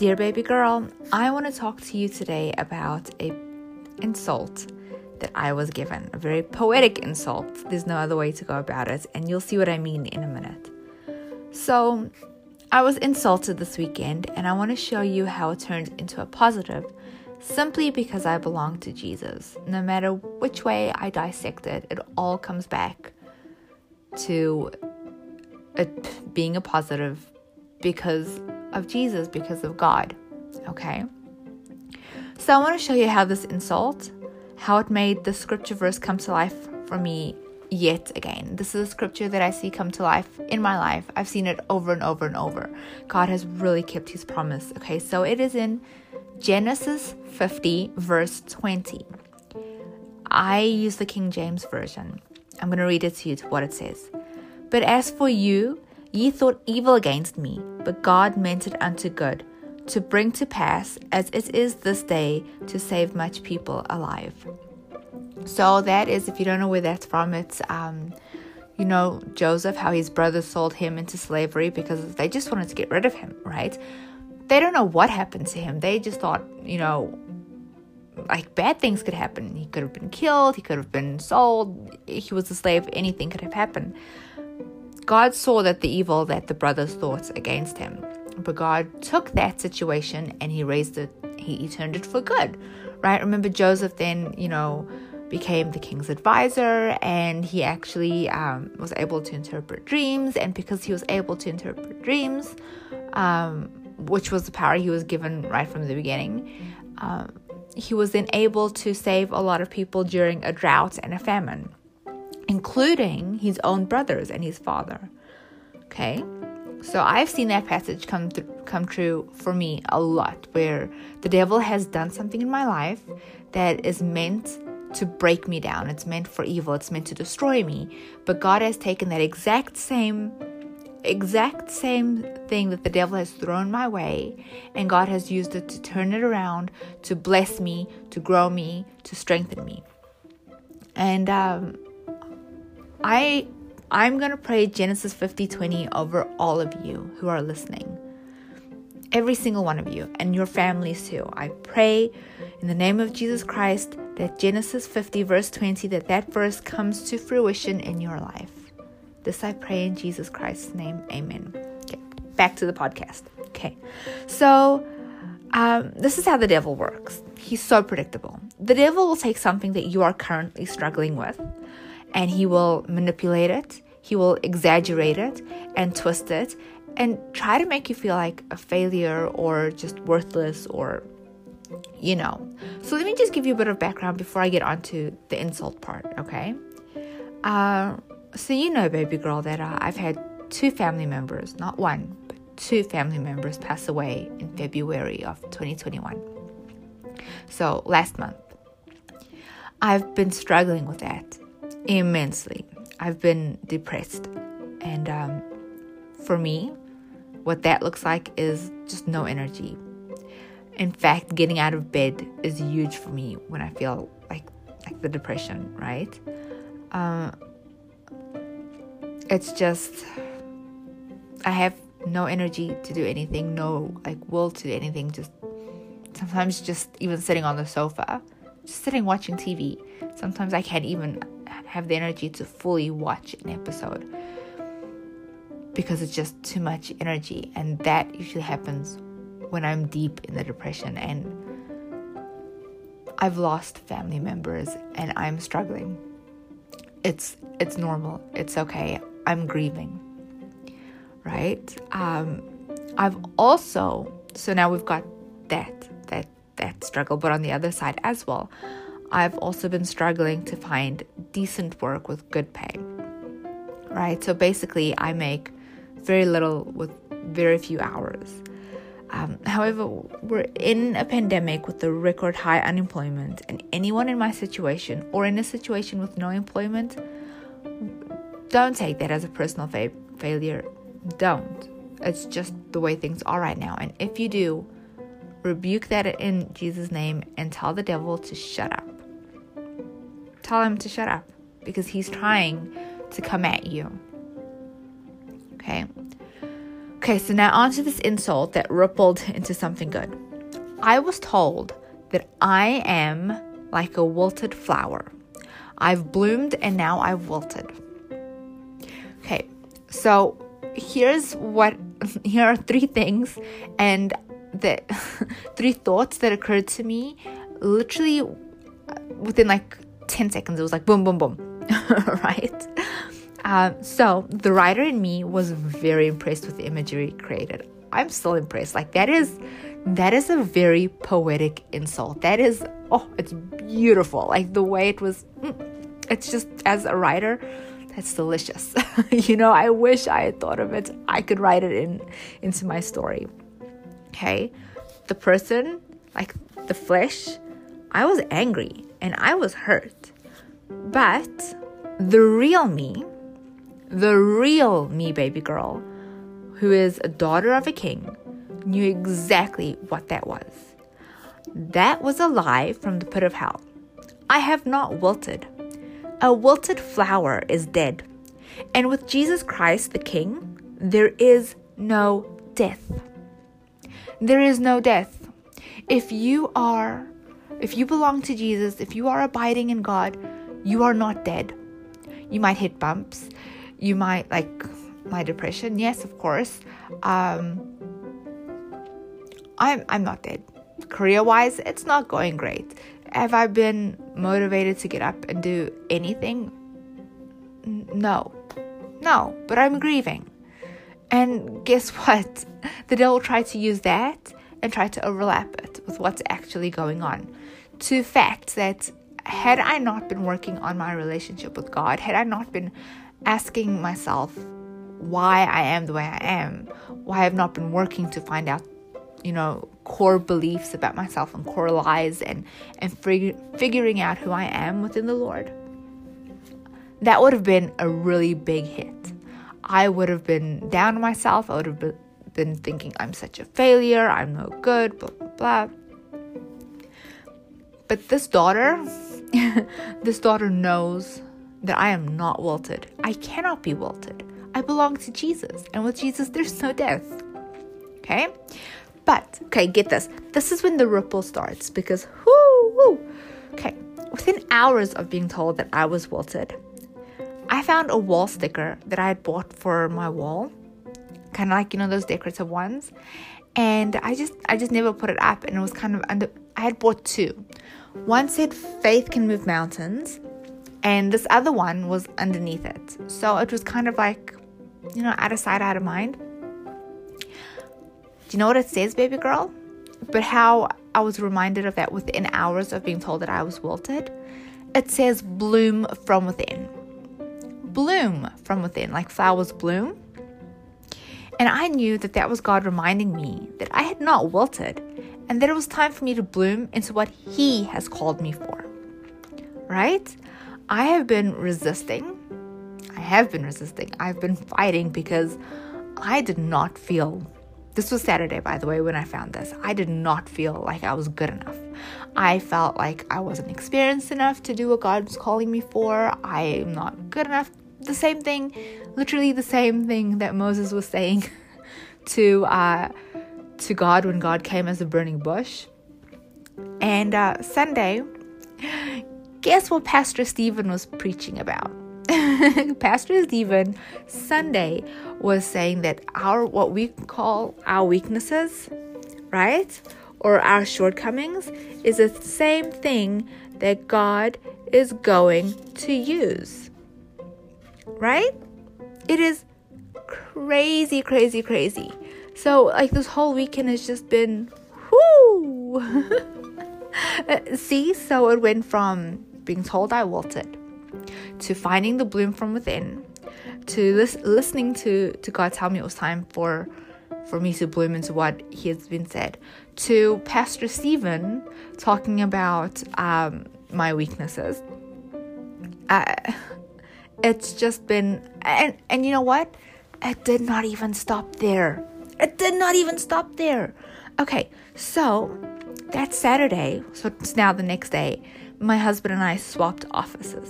Dear baby girl, I want to talk to you today about a insult that I was given, a very poetic insult. There's no other way to go about it, and you'll see what I mean in a minute. So, I was insulted this weekend, and I want to show you how it turned into a positive simply because I belong to Jesus. No matter which way I dissect it, it all comes back to it being a positive because of Jesus, because of God. Okay? So I want to show you how this insult, how it made the scripture verse come to life for me yet again. This is a scripture that I see come to life in my life. I've seen it over and over and over. God has really kept his promise. Okay, so it is in Genesis 50, verse 20. I use the King James Version. I'm going to read it to you to what it says. But as for you, ye thought evil against me, but God meant it unto good, to bring to pass, as it is this day, to save much people alive. So that is, if you don't know where that's from, it's um, you know Joseph, how his brothers sold him into slavery because they just wanted to get rid of him, right? They don't know what happened to him. They just thought, you know, like bad things could happen. He could have been killed. He could have been sold. He was a slave. Anything could have happened. God saw that the evil that the brothers thought against him, but God took that situation and he raised it. He, he turned it for good, right? Remember Joseph then, you know became the king's advisor and he actually um, was able to interpret dreams and because he was able to interpret dreams um, which was the power he was given right from the beginning um, he was then able to save a lot of people during a drought and a famine including his own brothers and his father okay so I've seen that passage come th- come true for me a lot where the devil has done something in my life that is meant to break me down. It's meant for evil. It's meant to destroy me. But God has taken that exact same exact same thing that the devil has thrown my way and God has used it to turn it around to bless me, to grow me, to strengthen me. And um, I I'm going to pray Genesis 50:20 over all of you who are listening. Every single one of you and your families too. I pray in the name of Jesus Christ that Genesis 50, verse 20, that that verse comes to fruition in your life. This I pray in Jesus Christ's name. Amen. Okay, back to the podcast. Okay, so um, this is how the devil works. He's so predictable. The devil will take something that you are currently struggling with and he will manipulate it, he will exaggerate it and twist it and try to make you feel like a failure or just worthless or you know. So let me just give you a bit of background before I get onto the insult part, okay? Uh, so you know, baby girl, that uh, I've had two family members, not one, but two family members pass away in February of 2021. So last month. I've been struggling with that immensely. I've been depressed. And um, for me, what that looks like is just no energy, in fact, getting out of bed is huge for me when I feel like like the depression, right? Uh, it's just I have no energy to do anything, no like will to do anything. Just sometimes just even sitting on the sofa, just sitting watching TV. Sometimes I can't even have the energy to fully watch an episode because it's just too much energy, and that usually happens when I'm deep in the depression and I've lost family members and I'm struggling. It's it's normal. It's okay. I'm grieving. Right? Um I've also so now we've got that that that struggle but on the other side as well. I've also been struggling to find decent work with good pay. Right? So basically I make very little with very few hours. Um, however, we're in a pandemic with a record high unemployment, and anyone in my situation or in a situation with no employment, don't take that as a personal fa- failure. Don't. It's just the way things are right now. And if you do, rebuke that in Jesus' name and tell the devil to shut up. Tell him to shut up because he's trying to come at you. Okay? Okay, so now onto this insult that rippled into something good. I was told that I am like a wilted flower. I've bloomed and now I've wilted. Okay, so here's what here are three things and the three thoughts that occurred to me literally within like 10 seconds. It was like boom, boom, boom, right? Um, so the writer in me was very impressed with the imagery created. I'm still impressed. Like that is that is a very poetic insult. That is oh, it's beautiful. Like the way it was mm, it's just as a writer, that's delicious. you know, I wish I had thought of it. I could write it in into my story. Okay? The person, like the flesh, I was angry and I was hurt. But the real me, the real me, baby girl, who is a daughter of a king, knew exactly what that was. That was a lie from the pit of hell. I have not wilted. A wilted flower is dead. And with Jesus Christ the King, there is no death. There is no death. If you are, if you belong to Jesus, if you are abiding in God, you are not dead. You might hit bumps. You might, like my depression, yes, of course. Um, I'm, I'm not dead. Career wise, it's not going great. Have I been motivated to get up and do anything? No. No, but I'm grieving. And guess what? The devil tried to use that and try to overlap it with what's actually going on. To fact that had I not been working on my relationship with God, had I not been asking myself why I am the way I am, why I've not been working to find out, you know, core beliefs about myself and core lies and and fig- figuring out who I am within the Lord, that would have been a really big hit. I would have been down on myself. I would have been, been thinking I'm such a failure. I'm no good. Blah blah blah. But this daughter, this daughter knows that I am not wilted. I cannot be wilted. I belong to Jesus, and with Jesus, there's no death. Okay? But, okay, get this. This is when the ripple starts because, whoo, whoo. Okay, within hours of being told that I was wilted, I found a wall sticker that I had bought for my wall, kind of like you know those decorative ones, and I just I just never put it up, and it was kind of under. I had bought two. One said "Faith can move mountains," and this other one was underneath it. So it was kind of like, you know, out of sight, out of mind. Do you know what it says, baby girl? But how I was reminded of that within hours of being told that I was wilted. It says bloom from within bloom from within, like flowers bloom. And I knew that that was God reminding me that I had not wilted and that it was time for me to bloom into what He has called me for. Right? I have been resisting. I have been resisting. I've been fighting because I did not feel. This was Saturday, by the way, when I found this. I did not feel like I was good enough. I felt like I wasn't experienced enough to do what God was calling me for. I am not good enough the same thing, literally the same thing that Moses was saying to uh, to God when God came as a burning bush. And uh, Sunday, guess what Pastor Stephen was preaching about? Pastor Stephen Sunday was saying that our what we call our weaknesses, right? Or our shortcomings is the same thing that God is going to use right? It is crazy, crazy, crazy. So, like, this whole weekend has just been whoo. See, so it went from being told I wilted to finding the bloom from within to lis- listening to, to God tell me it was time for for me to bloom into what he has been said to pastor stephen talking about um, my weaknesses it's just been and and you know what? It did not even stop there. It did not even stop there. Okay, so that Saturday, so it's now the next day, my husband and I swapped offices.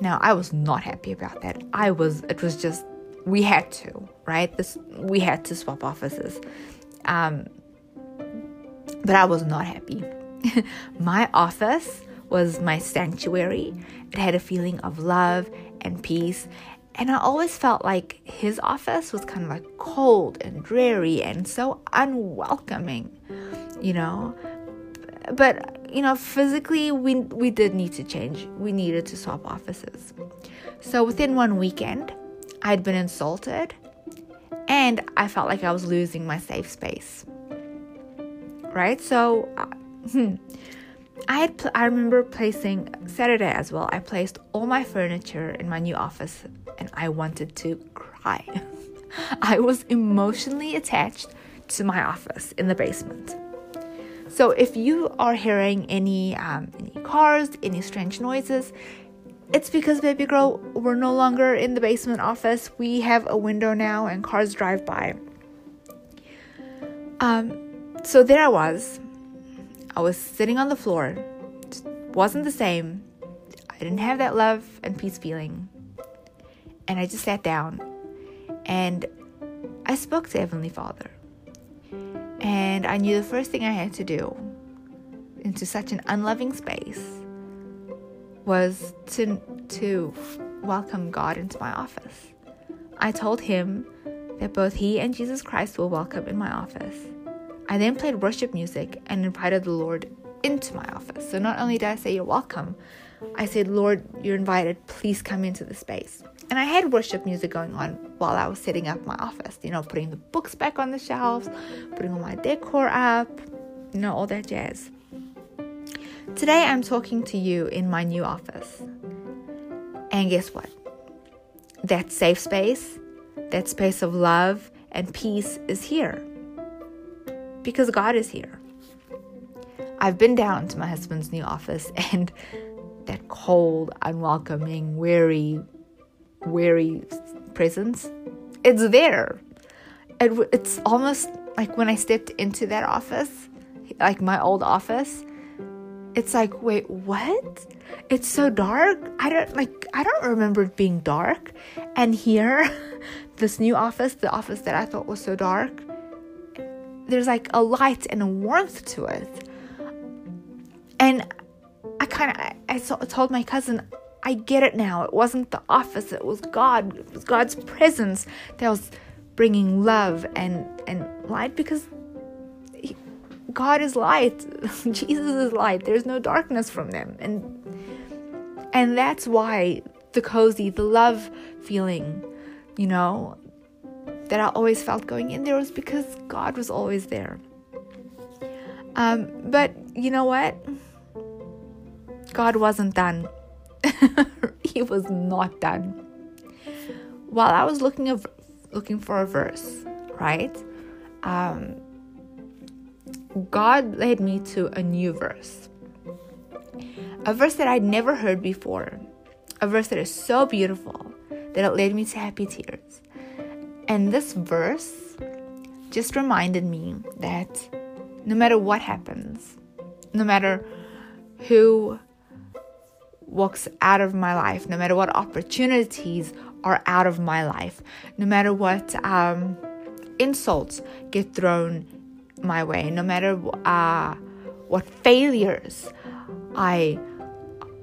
Now, I was not happy about that. I was, it was just, we had to, right? This we had to swap offices. Um, but I was not happy. my office was my sanctuary. It had a feeling of love and peace. And I always felt like his office was kind of like cold and dreary and so unwelcoming, you know. But you know, physically we we did need to change. We needed to swap offices. So within one weekend, I'd been insulted and I felt like I was losing my safe space. Right? So uh, hmm, I had pl- I remember placing Saturday as well. I placed all my furniture in my new office and I wanted to cry. I was emotionally attached to my office in the basement. So if you are hearing any um, any cars, any strange noises, it's because baby girl we're no longer in the basement office. We have a window now and cars drive by. Um so there I was. I was sitting on the floor. It wasn't the same. I didn't have that love and peace feeling. And I just sat down and I spoke to Heavenly Father. And I knew the first thing I had to do into such an unloving space was to to welcome God into my office. I told him that both he and Jesus Christ were welcome in my office. I then played worship music and invited the Lord into my office. So not only did I say you're welcome, I said, Lord, you're invited. Please come into the space. And I had worship music going on while I was setting up my office, you know, putting the books back on the shelves, putting all my decor up, you know, all that jazz. Today I'm talking to you in my new office. And guess what? That safe space, that space of love and peace is here. Because God is here. I've been down to my husband's new office and that cold, unwelcoming, weary, weary presence, it's there. It, it's almost like when I stepped into that office, like my old office, it's like, wait, what? It's so dark. I don't like I don't remember it being dark. And here, this new office, the office that I thought was so dark, there's like a light and a warmth to it. And I kind of I, I told my cousin, I get it now. It wasn't the office, it was God. It was God's presence that was bringing love and and light because he, God is light. Jesus is light. There's no darkness from them. And and that's why the cozy, the love feeling, you know, that I always felt going in there was because God was always there. Um, but you know what? God wasn't done. he was not done. While I was looking of looking for a verse, right? Um, God led me to a new verse. A verse that I'd never heard before. A verse that is so beautiful that it led me to happy tears. And this verse just reminded me that no matter what happens, no matter who walks out of my life, no matter what opportunities are out of my life, no matter what um, insults get thrown my way, no matter uh, what failures I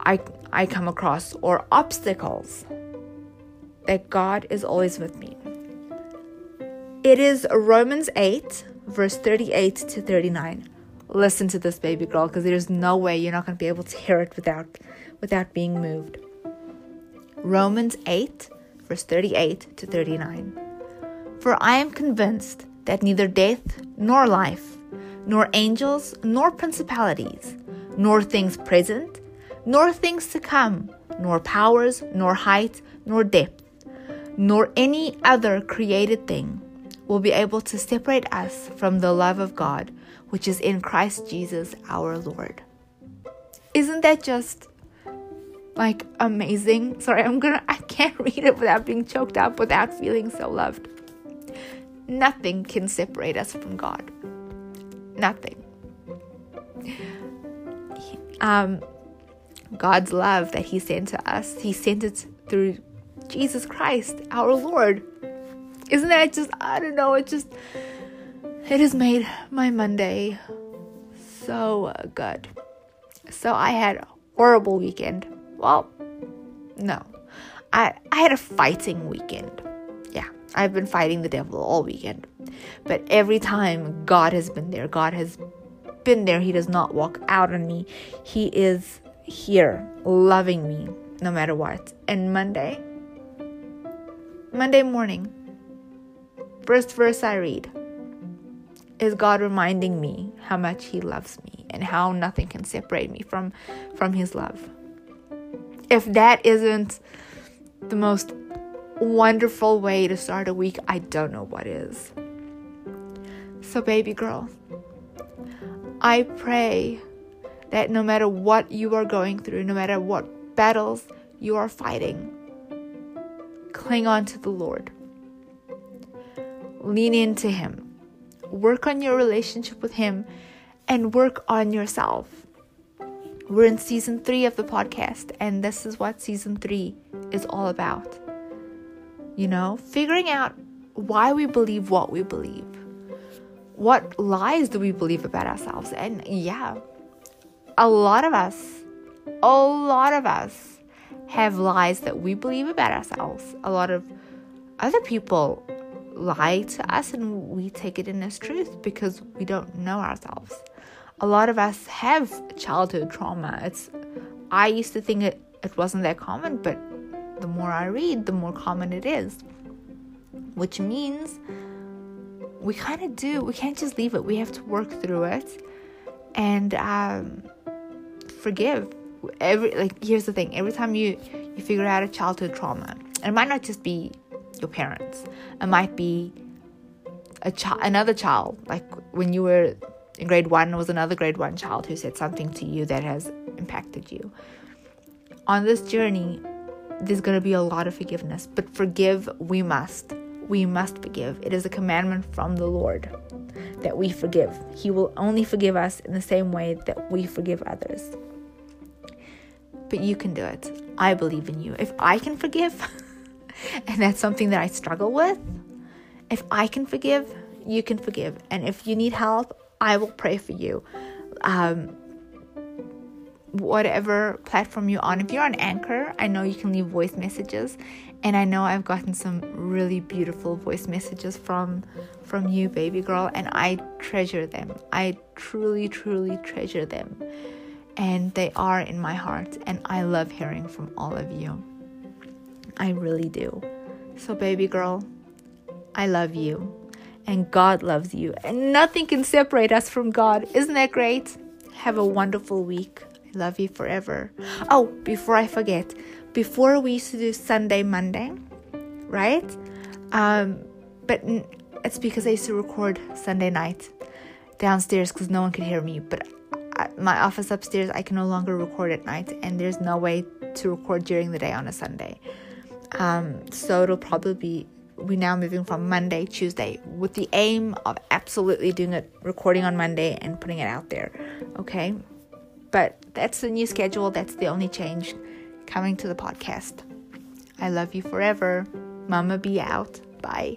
I I come across or obstacles, that God is always with me. It is Romans 8, verse 38 to 39. Listen to this, baby girl, because there's no way you're not going to be able to hear it without without being moved. Romans 8, verse 38 to 39. For I am convinced that neither death nor life, nor angels nor principalities, nor things present, nor things to come, nor powers, nor height, nor depth, nor any other created thing will be able to separate us from the love of God, which is in Christ Jesus our Lord. Isn't that just like amazing. Sorry, I'm gonna, I can't read it without being choked up, without feeling so loved. Nothing can separate us from God. Nothing. Um, God's love that He sent to us, He sent it through Jesus Christ, our Lord. Isn't that just, I don't know, it just, it has made my Monday so good. So I had a horrible weekend. Well, no. I I had a fighting weekend. Yeah, I've been fighting the devil all weekend. But every time God has been there. God has been there. He does not walk out on me. He is here loving me no matter what. And Monday Monday morning first verse I read is God reminding me how much he loves me and how nothing can separate me from from his love. If that isn't the most wonderful way to start a week, I don't know what is. So baby girl, I pray that no matter what you are going through, no matter what battles you are fighting, cling on to the Lord. Lean into him work on your relationship with Him, and work on yourself. We're in season three of the podcast, and this is what season three is all about. You know, figuring out why we believe what we believe. What lies do we believe about ourselves? And yeah, a lot of us, a lot of us have lies that we believe about ourselves. A lot of other people lie to us and we take it in as truth because we don't know ourselves. A lot of us have childhood trauma. It's I used to think it, it wasn't that common, but the more I read, the more common it is. Which means we kind of do. We can't just leave it. We have to work through it and um, forgive. Every like here's the thing. Every time you you figure out a childhood trauma, it might not just be your parents. It might be a child, another child, like when you were in grade one, was another grade one child who said something to you that has impacted you. On this journey, there's going to be a lot of forgiveness, but forgive we must. We must forgive. It is a commandment from the Lord that we forgive. He will only forgive us in the same way that we forgive others. But you can do it. I believe in you. If I can forgive, and that's something that I struggle with. If I can forgive, you can forgive. And if you need help, I will pray for you. Um, whatever platform you're on, if you're on Anchor, I know you can leave voice messages. And I know I've gotten some really beautiful voice messages from from you, baby girl, and I treasure them. I truly, truly treasure them. And they are in my heart, and I love hearing from all of you. I really do. So, baby girl, I love you. And God loves you. And nothing can separate us from God. Isn't that great? Have a wonderful week. I love you forever. Oh, before I forget, before we used to do Sunday, Monday, right? Um, but it's because I used to record Sunday night downstairs because no one could hear me. But my office upstairs, I can no longer record at night, and there's no way to record during the day on a Sunday. Um, so it'll probably be we're now moving from Monday, Tuesday, with the aim of absolutely doing it, recording on Monday and putting it out there. Okay, but that's the new schedule. That's the only change coming to the podcast. I love you forever. Mama be out. Bye.